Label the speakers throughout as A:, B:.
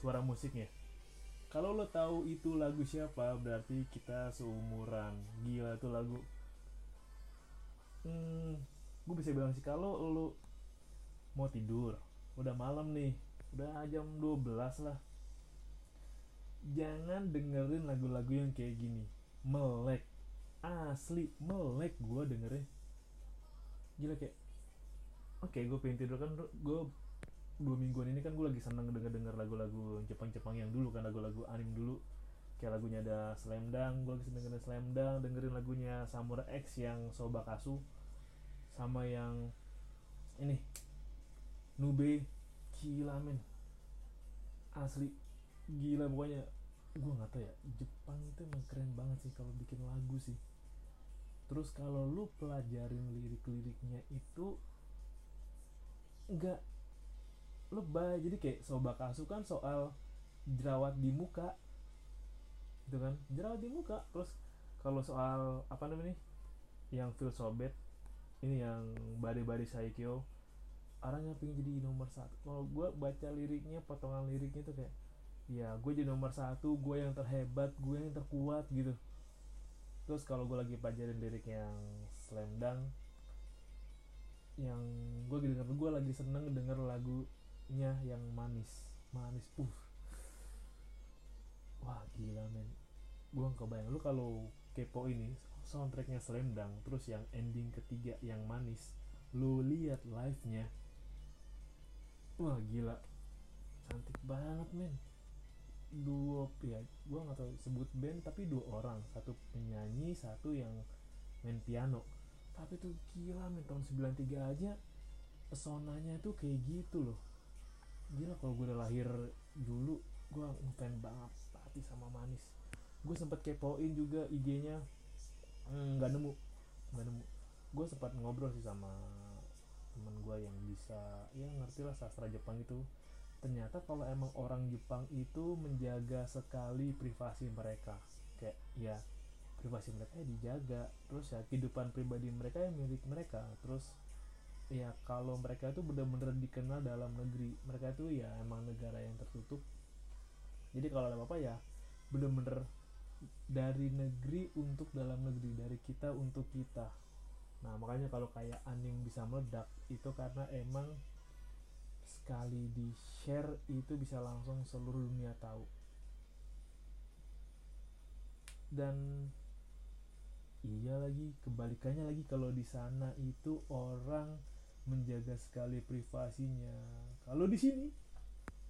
A: suara musiknya. Kalau lo tahu itu lagu siapa berarti kita seumuran. Gila tuh lagu. Hmm, gue bisa bilang sih kalau lo mau tidur udah malam nih udah jam 12 lah jangan dengerin lagu-lagu yang kayak gini. Melek asli melek gue dengerin. Gila kayak oke okay, gue pengen tidur kan gue dua mingguan ini kan gue lagi seneng denger denger lagu-lagu Jepang-Jepang yang dulu kan lagu-lagu anim dulu. Kayak lagunya ada Slam Dunk gue lagi dengerin Slam Dunk dengerin lagunya Samurai X yang Sobakasu sama yang ini Nube. Gila men. Asli gila pokoknya. Gue nggak tahu ya Jepang itu emang keren banget sih kalau bikin lagu sih. Terus kalau lu pelajarin lirik-liriknya itu nggak lebay. Jadi kayak sobakasu kan soal jerawat di muka. Gitu kan? Jerawat di muka. Terus kalau soal apa namanya yang feel sobet ini yang bade-bade saikyo orangnya pengen jadi nomor satu. Kalau gue baca liriknya potongan liriknya tuh kayak ya gue jadi nomor satu gue yang terhebat gue yang terkuat gitu. Terus kalau gue lagi pelajarin lirik yang slam dunk yang gue denger gue lagi seneng denger lagu nya yang manis. Manis uh. Wah gila men. Gue nggak kebayang. Lu kalau kepo ini soundtracknya Slam terus yang ending ketiga yang manis lu lihat live nya wah gila. Cantik banget men. Dua ya gue nggak tahu sebut band tapi dua orang. Satu penyanyi satu yang main piano. Tapi tuh gila men. Tahun 93 aja pesonanya tuh kayak gitu loh gila kalau gue udah lahir dulu gue ngefan banget pasti sama manis. Gue sempet kepoin juga IG-nya. Hmm, nggak hmm, nemu. Nggak nemu. Gue sempat ngobrol sih sama temen gue yang bisa ya ngerti lah sastra Jepang itu. Ternyata kalau emang orang Jepang itu menjaga sekali privasi mereka. Kayak ya privasi mereka ya dijaga. Terus ya kehidupan pribadi mereka yang milik mereka. Terus ya kalau mereka itu benar-benar dikenal dalam negeri mereka itu ya emang negara yang tertutup. Jadi kalau ada apa ya benar-benar dari negeri untuk dalam negeri dari kita untuk kita. Nah makanya kalau kayak anim bisa meledak itu karena emang sekali di share itu bisa langsung seluruh dunia tahu. Dan iya lagi kebalikannya lagi kalau di sana itu orang menjaga sekali privasinya. Kalau di sini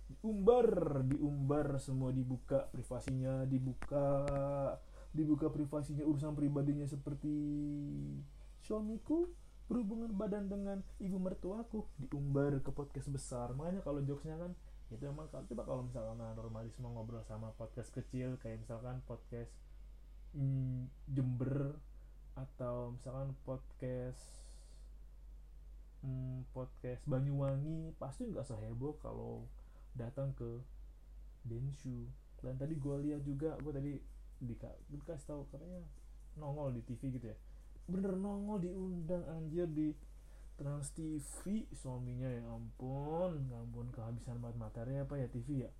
A: diumbar, diumbar semua dibuka privasinya, dibuka dibuka privasinya urusan pribadinya seperti suamiku berhubungan badan dengan ibu mertuaku diumbar ke podcast besar makanya kalau jokesnya kan itu emang kalau coba kalau misalkan normalisme ngobrol sama podcast kecil kayak misalkan podcast hmm, Jember atau misalkan podcast hmm, podcast Banyuwangi pasti nggak seheboh kalau datang ke Denshu. Dan tadi gue lihat juga gue tadi dikasih tahu katanya nongol di TV gitu ya. Bener nongol diundang anjir di Trans TV suaminya ya ampun nggak ampun kehabisan banget materi apa ya TV ya?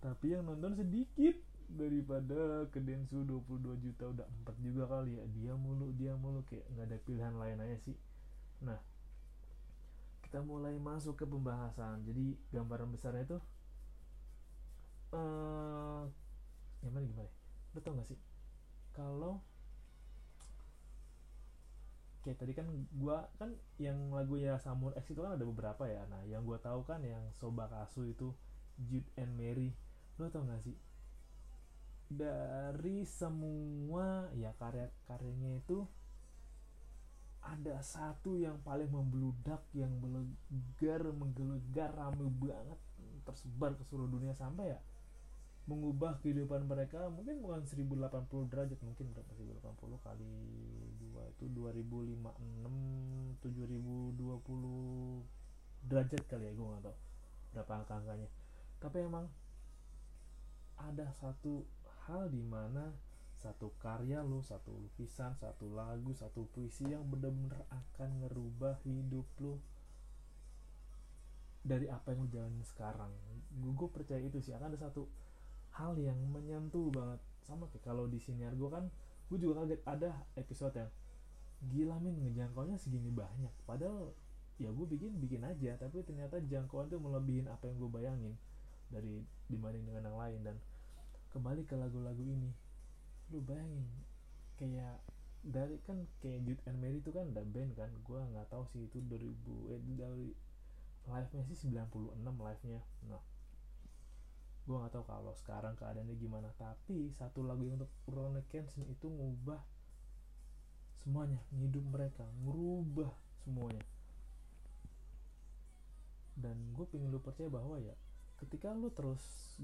A: Tapi yang nonton sedikit daripada ke Densu 22 juta udah empat juga kali ya. Dia mulu dia mulu kayak nggak ada pilihan lain aja sih. Nah kita mulai masuk ke pembahasan. Jadi gambaran besarnya itu uh, gimana gimana? Lo tau gak sih? Kalau kayak tadi kan gua kan yang lagunya Samur X itu kan ada beberapa ya. Nah yang gua tahu kan yang Sobakasu itu Jude and Mary. Lo tau gak sih? Dari semua ya karya-karyanya itu ada satu yang paling membludak yang melegar menggelegar rame banget tersebar ke seluruh dunia sampai ya mengubah kehidupan mereka. Mungkin bukan 1080 derajat mungkin berapa? sih 1080 kali dua itu 2056 7020 derajat kali ya gue gak tau berapa angka-angkanya. Tapi emang ada satu hal di mana satu karya lo, satu lukisan, satu lagu, satu puisi yang bener-bener akan ngerubah hidup lo. Dari apa yang lu jalanin sekarang. Gue percaya itu sih akan ada satu hal yang menyentuh banget. Sama kayak kalau di siniar gue kan gue juga kaget. Ada episode yang gila min ngejangkaunya segini banyak. Padahal ya gue bikin bikin aja. Tapi ternyata jangkauan tuh melebihin apa yang gue bayangin dari dibanding dengan yang lain. Dan kembali ke lagu-lagu ini lu bayangin kayak dari kan kayak Jude and Mary itu kan ada band kan gue nggak tahu sih itu 2000 eh dari live nya sih 96 live nya nah gue nggak tahu kalau sekarang keadaannya gimana tapi satu lagu yang untuk Ronald Kenson itu ngubah semuanya hidup mereka ngerubah semuanya. Dan gue pengen lu percaya bahwa ya ketika lu terus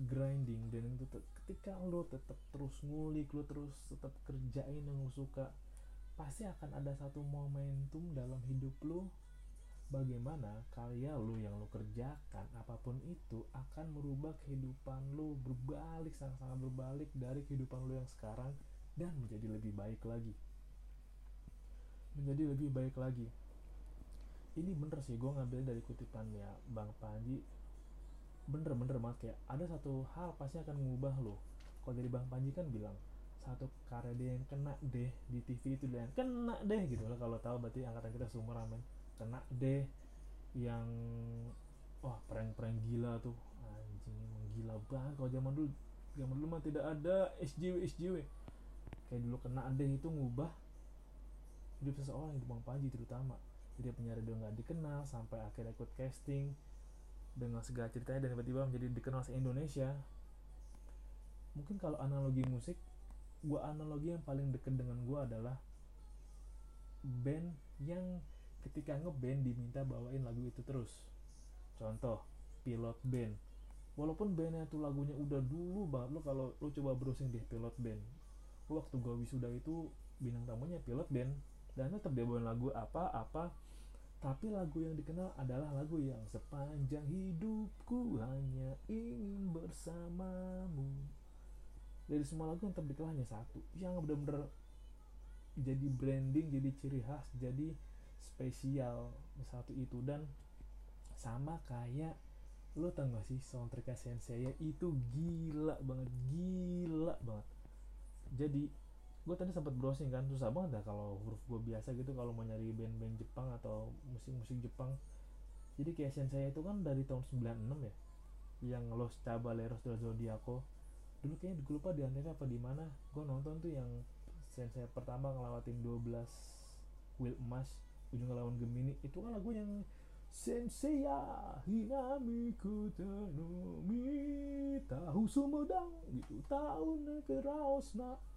A: grinding dan ketika lu tetap terus ngulik lu terus tetap kerjain yang lu suka pasti akan ada satu momentum dalam hidup lu bagaimana karya lu yang lu kerjakan apa pun itu akan merubah kehidupan lu berbalik sangat-sangat berbalik dari kehidupan lu yang sekarang dan menjadi lebih baik lagi. Menjadi lebih baik lagi. Ini bener sih gue ngambil dari kutipannya Bang Panji bener-bener banget kayak ada satu hal pasti akan mengubah lo kalau dari Bang Panji kan bilang satu karya dia yang kena deh di TV itu dia yang kena deh gitu lah kalau tahu berarti angkatan kita semua ramen kena deh yang wah prank-prank gila tuh. Anjing emang gila banget. Kalau zaman dulu zaman dulu mah tidak ada. SJW SJW kayak dulu kena deh itu ngubah hidup seseorang hidup Bang Panji terutama. Jadi penyiar radio nggak dikenal sampai akhirnya ikut casting dengan segala ceritanya dan tiba-tiba menjadi dikenal se Indonesia. Mungkin kalau analogi musik gua analogi yang paling deket dengan gua adalah band yang ketika ngeband diminta bawain lagu itu terus. Contoh pilot band. Walaupun bandnya itu lagunya udah dulu banget lo kalau lo coba browsing deh pilot band. Waktu gue wisuda itu bintang tamunya pilot band. Dan tetap dia bawain lagu apa apa tapi lagu yang dikenal adalah lagu yang sepanjang hidupku hanya ingin bersamamu. Dari semua lagu yang tetap dikenal hanya satu yang benar-benar jadi branding jadi ciri khas jadi spesial satu itu. Dan sama kayak lo tau gak sih soundtracknya Sensei itu gila banget gila banget. Jadi gue tadi sempat browsing kan susah banget dah kalau huruf gue biasa gitu kalau mau nyari band-band Jepang atau musik-musik Jepang. Jadi kayak Sensei itu kan dari tahun 96 ya yang Los Caballeros del Zodiaco. Dulu kayaknya gue lupa di antv apa di mana gue nonton tuh yang Sensei pertama ngelawatin 12 wheel emas ujung lawan Gemini. Itu kan lagu yang Senseiya Hinami Kutanomi Tahu Sumedang gitu. Tahun Keraosna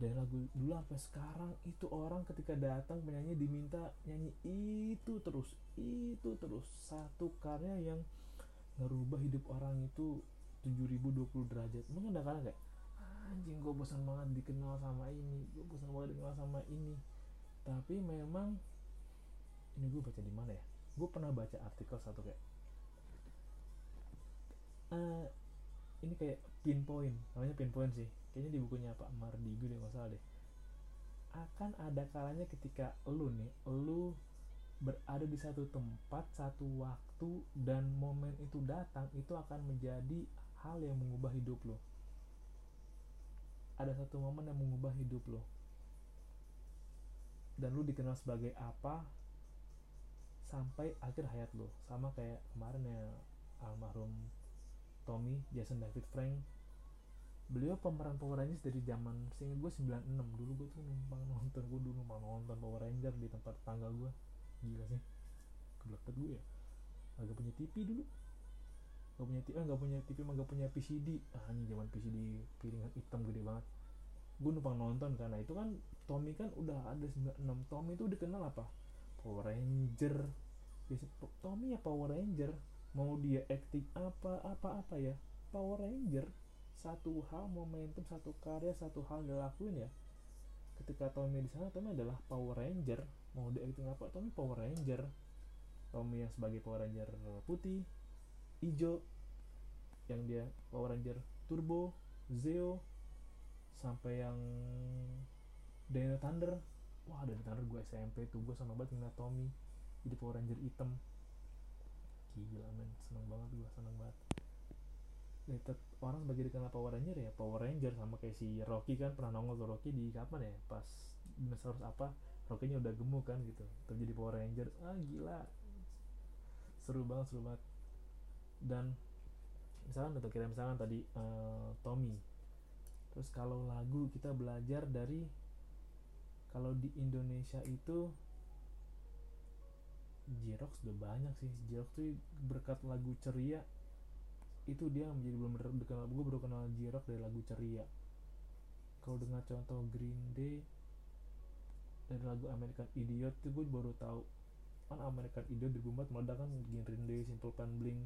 A: dan lagu dulu sampai sekarang itu orang ketika datang penyanyi diminta nyanyi itu terus itu terus. Satu karya yang ngerubah hidup orang itu 7020 derajat. Mungkin ada karena kayak anjing gue bosan banget dikenal sama ini gue bosan banget dikenal sama ini. Tapi memang ini gue baca di mana ya? Gue pernah baca artikel satu kayak uh, ini kayak pinpoint namanya pinpoint sih kayaknya di bukunya Pak Mardigu deh masalah deh. Akan ada kalanya ketika lu nih lu berada di satu tempat satu waktu dan momen itu datang itu akan menjadi hal yang mengubah hidup lo ada satu momen yang mengubah hidup lo dan lu dikenal sebagai apa sampai akhir hayat lo sama kayak kemarin ya almarhum Tommy Jason David Frank beliau pemeran Power Rangers dari zaman seingat gue 96 dulu gue tuh numpang nonton gue dulu numpang nonton Power Ranger di tempat tangga gue gila sih. Ke belakang gue ya. Agak punya TV dulu. Gak punya TV, eh, gak punya TV mah gak punya PCD ah ini zaman PCD piringan hitam gede banget. Gue numpang nonton karena itu kan Tommy kan udah ada 96 Tommy itu dikenal apa? Power Ranger. Biasa, Tommy ya Power Ranger. Mau dia acting apa apa apa ya? Power Ranger satu hal momentum satu karya satu hal dilakuin ya. Ketika Tommy di sana Tommy adalah Power Ranger. Mau dia acting apa Tommy Power Ranger. Tommy yang sebagai Power Ranger putih hijau yang dia Power Ranger Turbo Zeo sampai yang Dino Thunder. Wah Dino Thunder gue SMP tuh gue sama banget ngeliat Tommy jadi Power Ranger hitam. Gila men seneng banget gue seneng banget ya, orang sebagai dikenal Power Ranger ya Power Ranger sama kayak si Rocky kan pernah nongol tuh Rocky di kapan ya? Pas dinosaurus apa Rocky nya udah gemuk kan gitu terjadi Power Ranger. Ah gila. Seru banget seru banget. Dan misalkan untuk kira misalkan tadi uh, Tommy. Terus kalau lagu kita belajar dari kalau di Indonesia itu Jirox udah banyak sih. Jirox tuh berkat lagu ceria itu dia menjadi belum dikenal gue baru kenal Jirox dari lagu ceria. Kalau dengar contoh Green Day dari lagu American Idiot itu gue baru tahu. Kan American Idiot 2004 meledak kan Green Day Simple Plan Blink.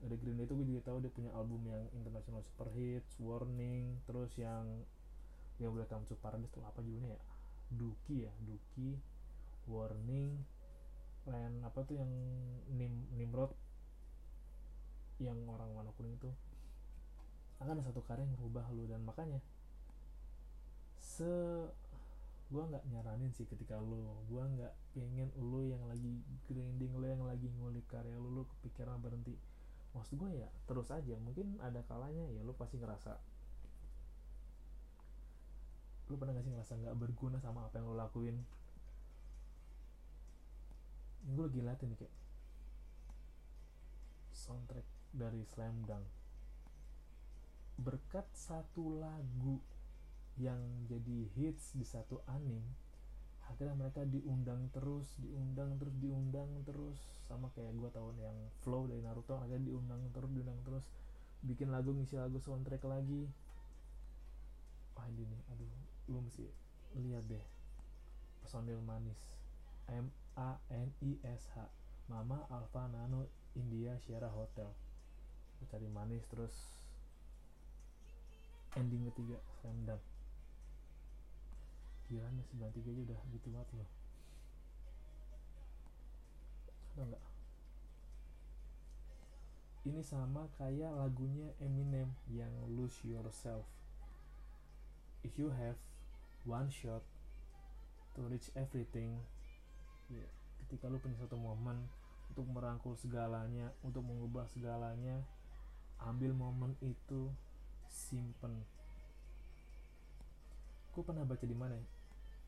A: Dari Green Day itu gue juga tahu dia punya album yang international super hits Warning terus yang yang boleh tahu Paradise itu apa judulnya ya? Duki ya Duki Warning Land apa tuh yang Nim Nimrod yang orang warna kuning itu akan ada satu karya yang merubah lu. Dan makanya se gua nggak nyaranin sih ketika lu gua nggak pengen lu yang lagi grinding lu yang lagi ngulik karya lu lu kepikiran berhenti. Maksud gue ya terus aja. Mungkin ada kalanya ya lu pasti ngerasa lu pernah gak sih ngerasa nggak berguna sama apa yang lu lakuin? Gue lagi liatin nih kayak soundtrack dari Slam Dunk. Berkat satu lagu yang jadi hits di satu anime akhirnya mereka diundang terus diundang terus diundang terus. Sama kayak gue tahun yang flow dari Naruto akhirnya diundang terus diundang terus. Bikin lagu ngisi lagu soundtrack lagi. Wah ini nih aduh lu mesti lihat deh. Personil manis. M A N I S H. Mama Alpha Nano India Sierra Hotel cari manis terus ending ketiga Slam Dunk. Gila nih 93 aja udah gitu banget loh. Ada nggak? Ini sama kayak lagunya Eminem yang Lose Yourself. If you have one shot to reach everything ya, ketika lu punya satu momen untuk merangkul segalanya untuk mengubah segalanya ambil momen itu simpen. Aku pernah baca di mana ya?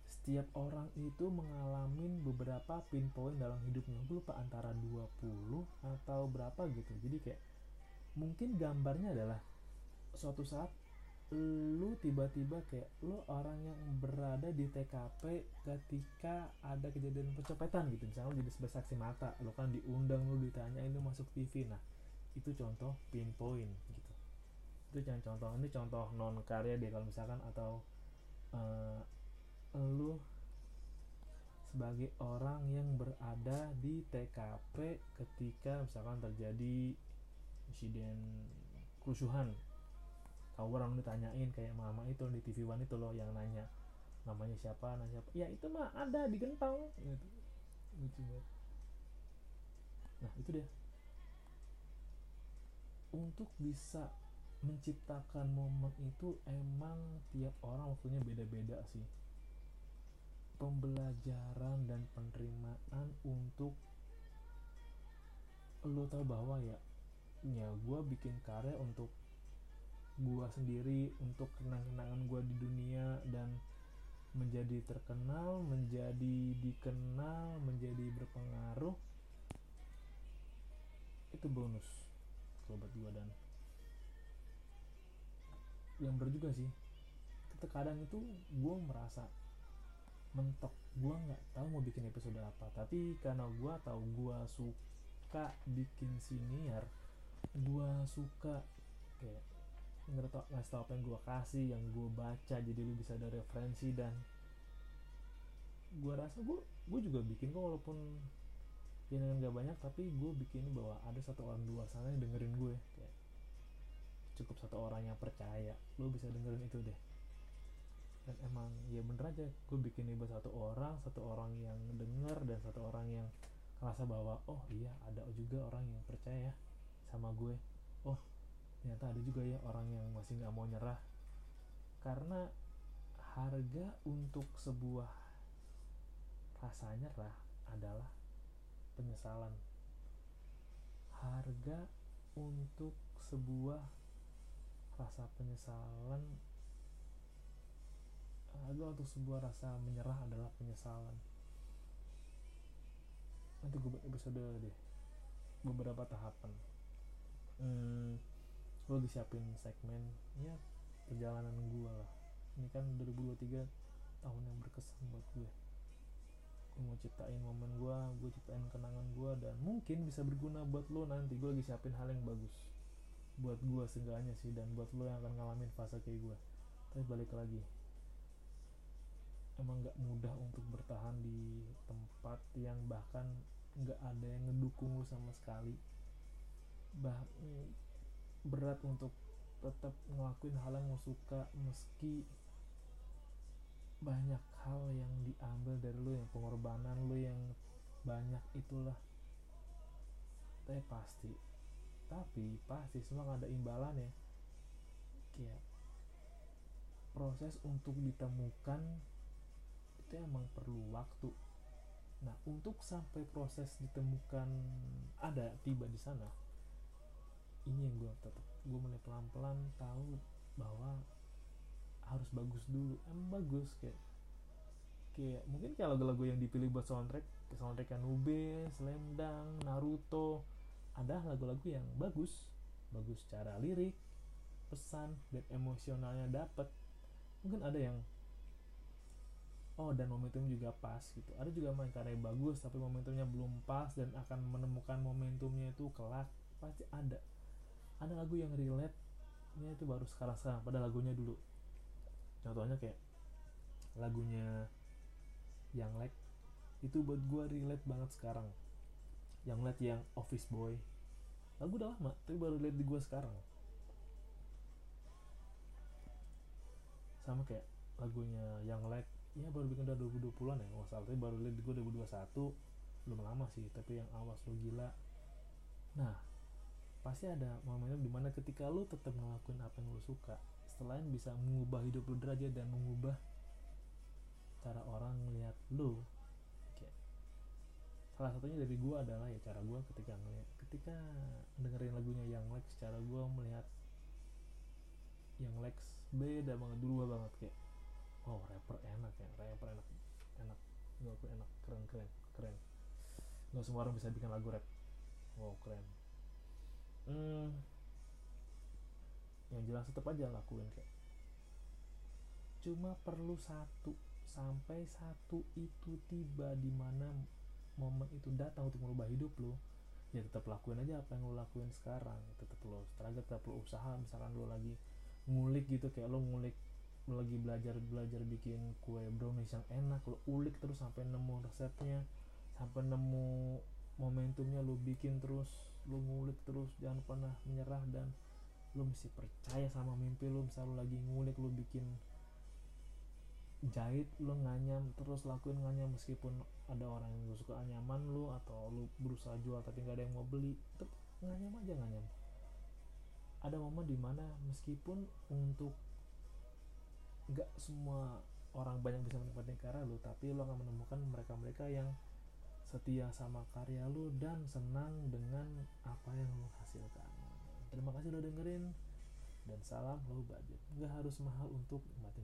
A: Setiap orang itu mengalami beberapa pinpoint dalam hidupnya. Gue lupa antara 20 atau berapa gitu. Jadi kayak mungkin gambarnya adalah suatu saat lu tiba-tiba kayak lu orang yang berada di TKP ketika ada kejadian percopetan gitu. Misalnya lu jadi sebagai saksi mata lu kan diundang lu ditanya lu masuk TV nah itu contoh pinpoint gitu. Itu jangan contoh ini contoh non karya deh kalau misalkan atau uh, lu sebagai orang yang berada di TKP ketika misalkan terjadi insiden kerusuhan. Tahu orang ditanyain kayak mama itu di TV One itu loh yang nanya namanya siapa nanya siapa? Ya itu mah ada di gentong gitu. Lucu banget. Nah itu dia untuk bisa menciptakan momen itu emang tiap orang waktunya beda-beda sih. Pembelajaran dan penerimaan untuk lo tau bahwa ya ya gue bikin karya untuk gue sendiri untuk kenang-kenangan gue di dunia dan menjadi terkenal menjadi dikenal menjadi berpengaruh itu bonus gue dan yang bener juga sih. Terkadang itu gue merasa mentok. Gue nggak tahu mau bikin episode apa. Tapi karena gue tahu gue suka bikin siniar gue suka kayak ngerti ngasih tau apa yang gue kasih yang gue baca jadi lu bisa ada referensi dan gue rasa gue gue juga bikin kok walaupun yang gak banyak tapi gue bikin bahwa ada satu orang di luar sana yang dengerin gue. Kayak cukup satu orang yang percaya lu bisa dengerin itu deh. Dan emang ya bener aja gue bikin buat satu orang satu orang yang denger dan satu orang yang ngerasa bahwa oh iya ada juga orang yang percaya sama gue. Oh ternyata ada juga ya orang yang masih nggak mau nyerah. Karena harga untuk sebuah rasa nyerah adalah penyesalan. Harga untuk sebuah rasa penyesalan harga untuk sebuah rasa menyerah adalah penyesalan. Nanti gue episode deh beberapa tahapan. Hmm, gue lagi siapin segmen ya perjalanan gue lah. Ini kan 2023 tahun yang berkesan buat gue gue mau ciptain momen gue gue ciptain kenangan gue dan mungkin bisa berguna buat lo nanti. Gue lagi siapin hal yang bagus buat gue seenggaknya sih dan buat lo yang akan ngalamin fase kayak gue tapi balik lagi emang nggak mudah untuk bertahan di tempat yang bahkan nggak ada yang ngedukung lo sama sekali. Bah berat untuk tetap ngelakuin hal yang lo suka meski banyak hal yang diambil dari lu yang pengorbanan lu yang banyak itulah. Tapi pasti tapi pasti semua ada imbalan ya. Kayak proses untuk ditemukan itu emang perlu waktu. Nah untuk sampai proses ditemukan ada tiba di sana ini yang gue tetap gue mulai pelan pelan tahu bahwa harus bagus dulu. Emang bagus kayak kayak mungkin kayak lagu-lagu yang dipilih buat soundtrack soundtrack Nube, Slam Naruto ada lagu-lagu yang bagus. Bagus secara lirik pesan dan emosionalnya dapet. Mungkin ada yang oh dan momentum juga pas gitu. Ada juga main karya bagus tapi momentumnya belum pas dan akan menemukan momentumnya itu kelak. Pasti ada. Ada lagu yang relate nya itu baru sekarang sekarang pada lagunya dulu contohnya kayak lagunya yang like itu buat gue relate banget sekarang. Yang liat yang office boy. Lagu udah lama tapi baru relate di gue sekarang. Sama kayak lagunya yang like ya baru bikin udah 2020an ya nggak salah tapi baru lihat di gue 2021 belum lama sih tapi yang awas lo gila. Nah pasti ada momen di mana ketika lo tetap ngelakuin apa yang lo suka selain bisa mengubah hidup lu derajat dan mengubah cara orang melihat lu kayak salah satunya dari gue adalah ya cara gue ketika ngeliat ketika dengerin lagunya yang Lex cara gue melihat yang Lex beda banget dulu banget kayak oh rapper enak ya rapper enak enak gue enak keren keren keren. Nggak semua orang bisa bikin lagu rap. Wow keren. Hmm, yang jelas tetap aja lakuin kayak. Cuma perlu satu sampai satu itu tiba di mana momen itu datang untuk merubah hidup lo ya tetap lakuin aja apa yang lo lakuin sekarang. Tetap lo struggle tetap lo usaha misalkan lo lagi ngulik gitu kayak lo ngulik lo lagi belajar belajar bikin kue brownies yang enak lo ulik terus sampai nemu resepnya sampai nemu momentumnya lo bikin terus lo ngulik terus jangan pernah menyerah dan lu mesti percaya sama mimpi lu misal lu lagi ngulik lu bikin jahit lu nganyam terus lakuin nganyam meskipun ada orang yang suka anyaman lu atau lu berusaha jual tapi nggak ada yang mau beli tetap nganyam aja nganyam. Ada momen di mana meskipun untuk nggak semua orang banyak bisa menikmati karya lu tapi lu akan menemukan mereka-mereka yang setia sama karya lu dan senang dengan apa yang lu hasilkan terima kasih udah dengerin. Dan salam low budget. Nggak harus mahal untuk nikmatin